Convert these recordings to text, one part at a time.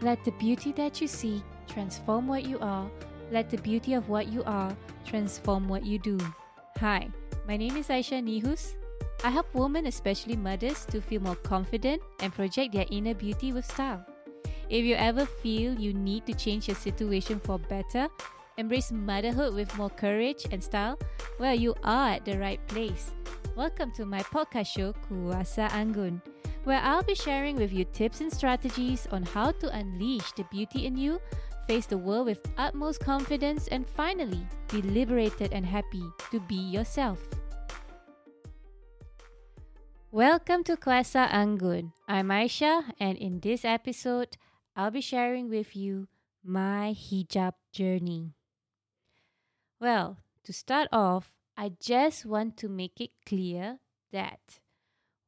Let the beauty that you see transform what you are. Let the beauty of what you are transform what you do. Hi, my name is Aisha Nihus. I help women, especially mothers, to feel more confident and project their inner beauty with style. If you ever feel you need to change your situation for better, embrace motherhood with more courage and style, well, you are at the right place. Welcome to my podcast show, Kuasa Anggun, where I'll be sharing with you tips and strategies on how to unleash the beauty in you, face the world with utmost confidence, and finally be liberated and happy to be yourself. Welcome to Kuasa Anggun. I'm Aisha, and in this episode, I'll be sharing with you my hijab journey. Well, to start off, I just want to make it clear that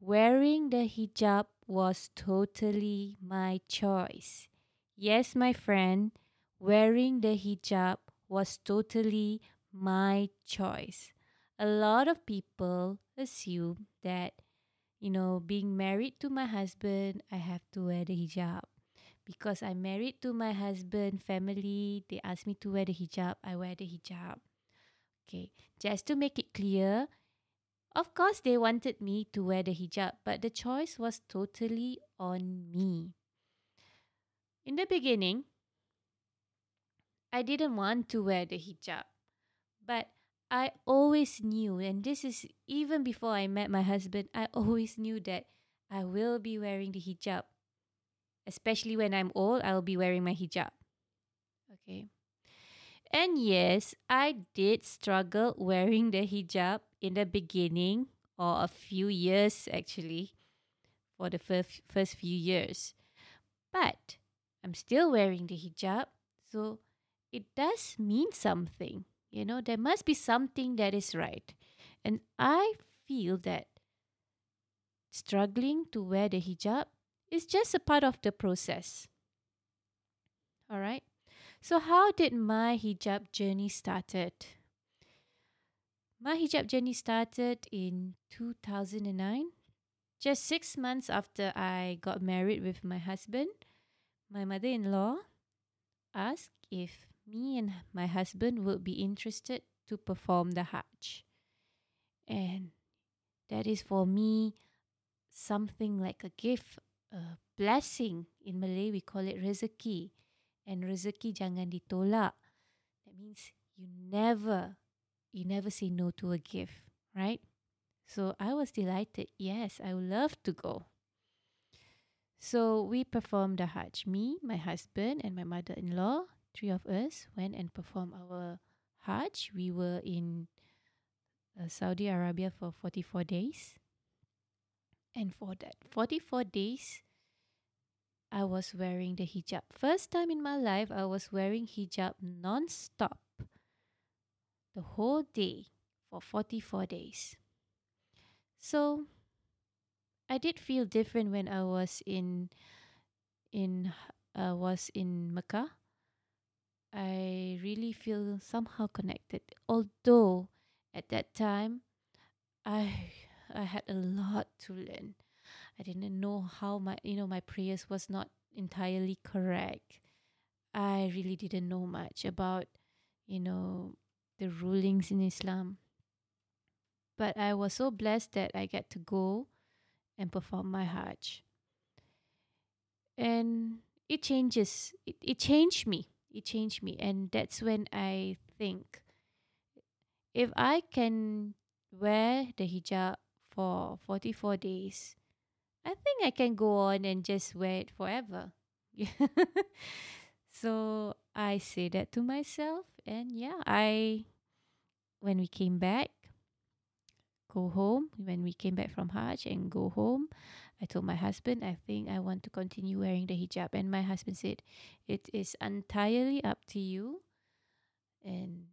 wearing the hijab was totally my choice. Yes, my friend, wearing the hijab was totally my choice. A lot of people assume that, you know, being married to my husband, I have to wear the hijab. Because I'm married to my husband, family, they ask me to wear the hijab, I wear the hijab. Okay, just to make it clear, of course they wanted me to wear the hijab, but the choice was totally on me. In the beginning, I didn't want to wear the hijab, but I always knew, and this is even before I met my husband, I always knew that I will be wearing the hijab. Especially when I'm old, I'll be wearing my hijab. Okay. And yes, I did struggle wearing the hijab in the beginning or a few years actually for the first first few years. But I'm still wearing the hijab, so it does mean something. You know, there must be something that is right. And I feel that struggling to wear the hijab is just a part of the process. All right? So how did my hijab journey started? My hijab journey started in 2009. Just 6 months after I got married with my husband, my mother-in-law asked if me and my husband would be interested to perform the Hajj. And that is for me something like a gift, a blessing. In Malay, we call it rezeki. And rezeki jangan ditolak. That means you never, you never say no to a gift, right? So I was delighted. Yes, I would love to go. So we performed the Hajj. Me, my husband, and my mother-in-law, three of us, went and performed our Hajj. We were in uh, Saudi Arabia for 44 days. And for that 44 days, I was wearing the hijab. First time in my life, I was wearing hijab non-stop the whole day for 44 days. So I did feel different when I was in in uh, was in Mecca. I really feel somehow connected. Although at that time I I had a lot to learn. I didn't know how my you know my prayers was not entirely correct. I really didn't know much about you know the rulings in Islam. But I was so blessed that I get to go and perform my Hajj. And it changes it, it changed me. It changed me and that's when I think if I can wear the hijab for 44 days I think I can go on and just wear it forever. so I say that to myself and yeah, I when we came back go home. When we came back from Hajj and go home I told my husband I think I want to continue wearing the hijab. And my husband said it is entirely up to you. And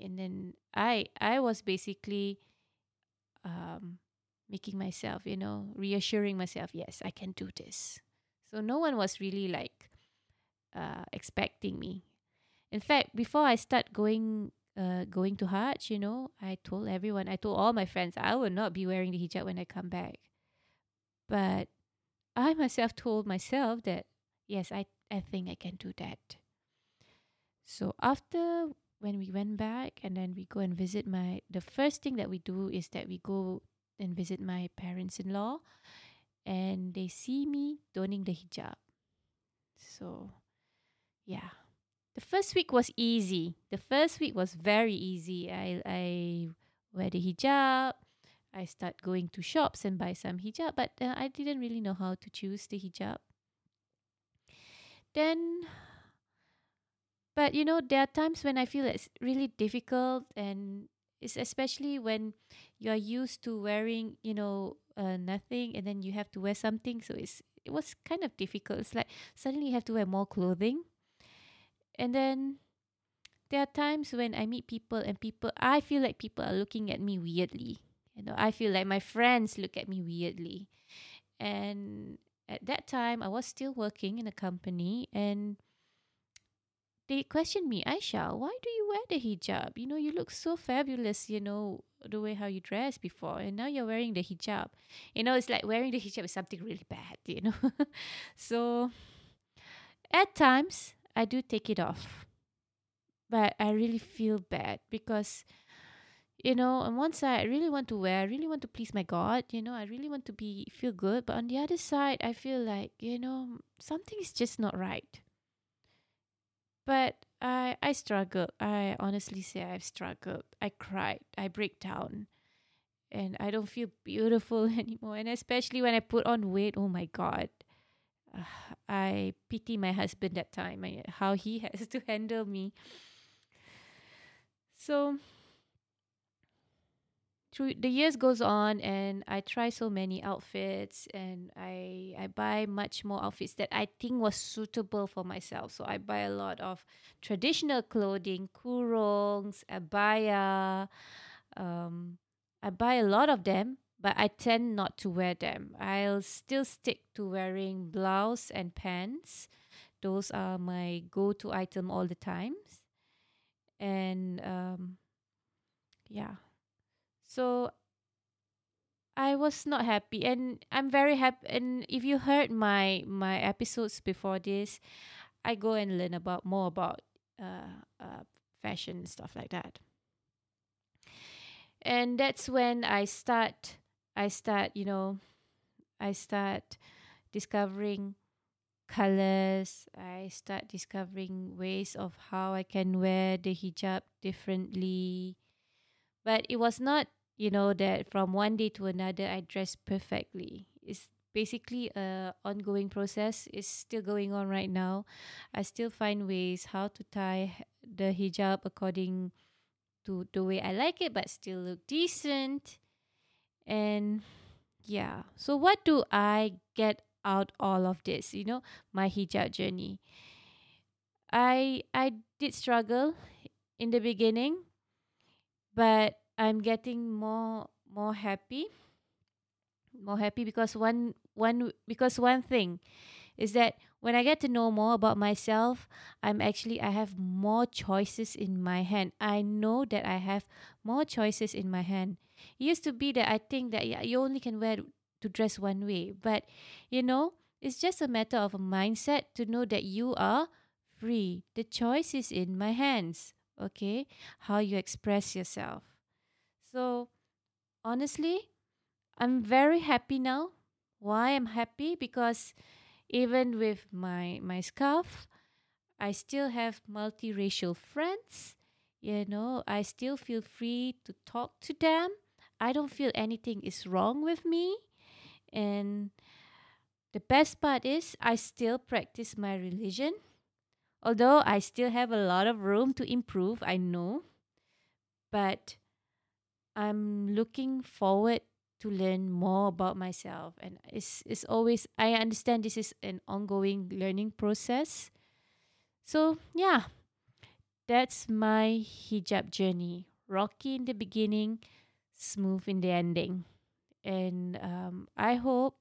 and then I I was basically um making myself, you know, reassuring myself, yes, I can do this. So no one was really like uh, expecting me. In fact, before I start going uh, going to Hajj, you know, I told everyone, I told all my friends, I will not be wearing the hijab when I come back. But I myself told myself that yes, I, I think I can do that. So after when we went back and then we go and visit my the first thing that we do is that we go and visit my parents-in-law and they see me donning the hijab. So yeah. The first week was easy. The first week was very easy. I I wear the hijab. I start going to shops and buy some hijab, but uh, I didn't really know how to choose the hijab. Then but you know, there are times when I feel it's really difficult and it's especially when you are used to wearing, you know, uh, nothing and then you have to wear something. So it's it was kind of difficult. It's like suddenly you have to wear more clothing. And then there are times when I meet people and people I feel like people are looking at me weirdly. You know, I feel like my friends look at me weirdly. And at that time I was still working in a company and they questioned me, Aisha, why do you wear the hijab? You know, you look so fabulous, you know, the way how you dressed before, and now you're wearing the hijab. You know, it's like wearing the hijab is something really bad, you know. so at times I do take it off. But I really feel bad because you know, on one side I really want to wear, I really want to please my God, you know, I really want to be feel good, but on the other side I feel like, you know, something is just not right. But I I struggled. I honestly say I've struggled. I cried. I break down. And I don't feel beautiful anymore. And especially when I put on weight, oh my God. Uh, I pity my husband that time, how he has to handle me. So through the years goes on and I try so many outfits and I I buy much more outfits that I think was suitable for myself. So I buy a lot of traditional clothing, kurungs, abaya. Um, I buy a lot of them, but I tend not to wear them. I'll still stick to wearing blouse and pants. Those are my go-to item all the times. And um, yeah so I was not happy and I'm very happy and if you heard my my episodes before this, I go and learn about more about uh, uh fashion stuff like that. And that's when I start I start, you know, I start discovering colors. I start discovering ways of how I can wear the hijab differently. But it was not you know that from one day to another I dress perfectly. It's basically a ongoing process. It's still going on right now. I still find ways how to tie the hijab according to the way I like it, but still look decent. And yeah, so what do I get out all of this? You know, my hijab journey. I I did struggle in the beginning, but I'm getting more more happy more happy because one one because one thing is that when I get to know more about myself, I'm actually I have more choices in my hand. I know that I have more choices in my hand. It used to be that I think that yeah, you only can wear to dress one way, but you know, it's just a matter of a mindset to know that you are free. The choice is in my hands. Okay, how you express yourself. So honestly, I'm very happy now. Why I'm happy? Because even with my my scarf, I still have multiracial friends. You know, I still feel free to talk to them. I don't feel anything is wrong with me. And the best part is I still practice my religion. Although I still have a lot of room to improve, I know. But I'm looking forward to learn more about myself and it's it's always I understand this is an ongoing learning process. So, yeah. That's my hijab journey. Rocky in the beginning, smooth in the ending. And um, I hope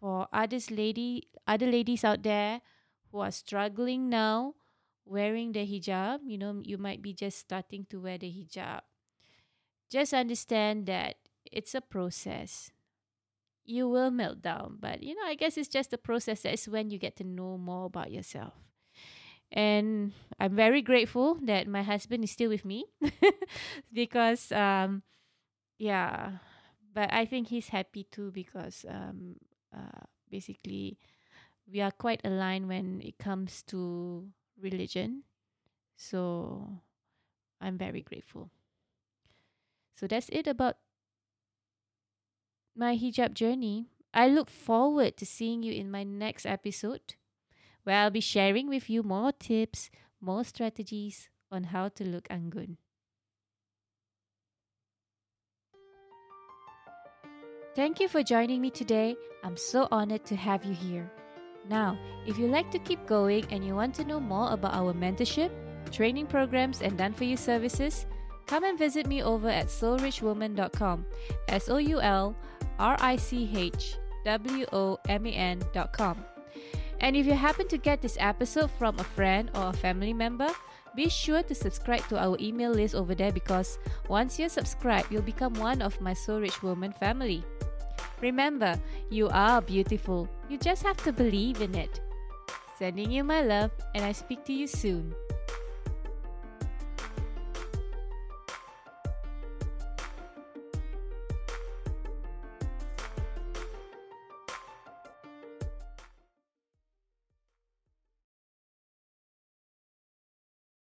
for others lady other ladies out there who are struggling now wearing the hijab, you know, you might be just starting to wear the hijab just understand that it's a process. you will melt down. But you know, I guess it's just the process. That's when you get to know more about yourself. And I'm very grateful that my husband is still with me because um yeah, but I think he's happy too because um uh basically we are quite aligned when it comes to religion. So I'm very grateful. So that's it about my hijab journey. I look forward to seeing you in my next episode, where I'll be sharing with you more tips, more strategies on how to look anggun. Thank you for joining me today. I'm so honored to have you here. Now, if you'd like to keep going and you want to know more about our mentorship, training programs, and done for you services, come and visit me over at soulrichwoman.com. S O U L R I C H W O M A N.com. And if you happen to get this episode from a friend or a family member, be sure to subscribe to our email list over there because once you're subscribed, you'll become one of my Soul Rich Woman family. Remember, you are beautiful. You just have to believe in it. Sending you my love, and I speak to you soon.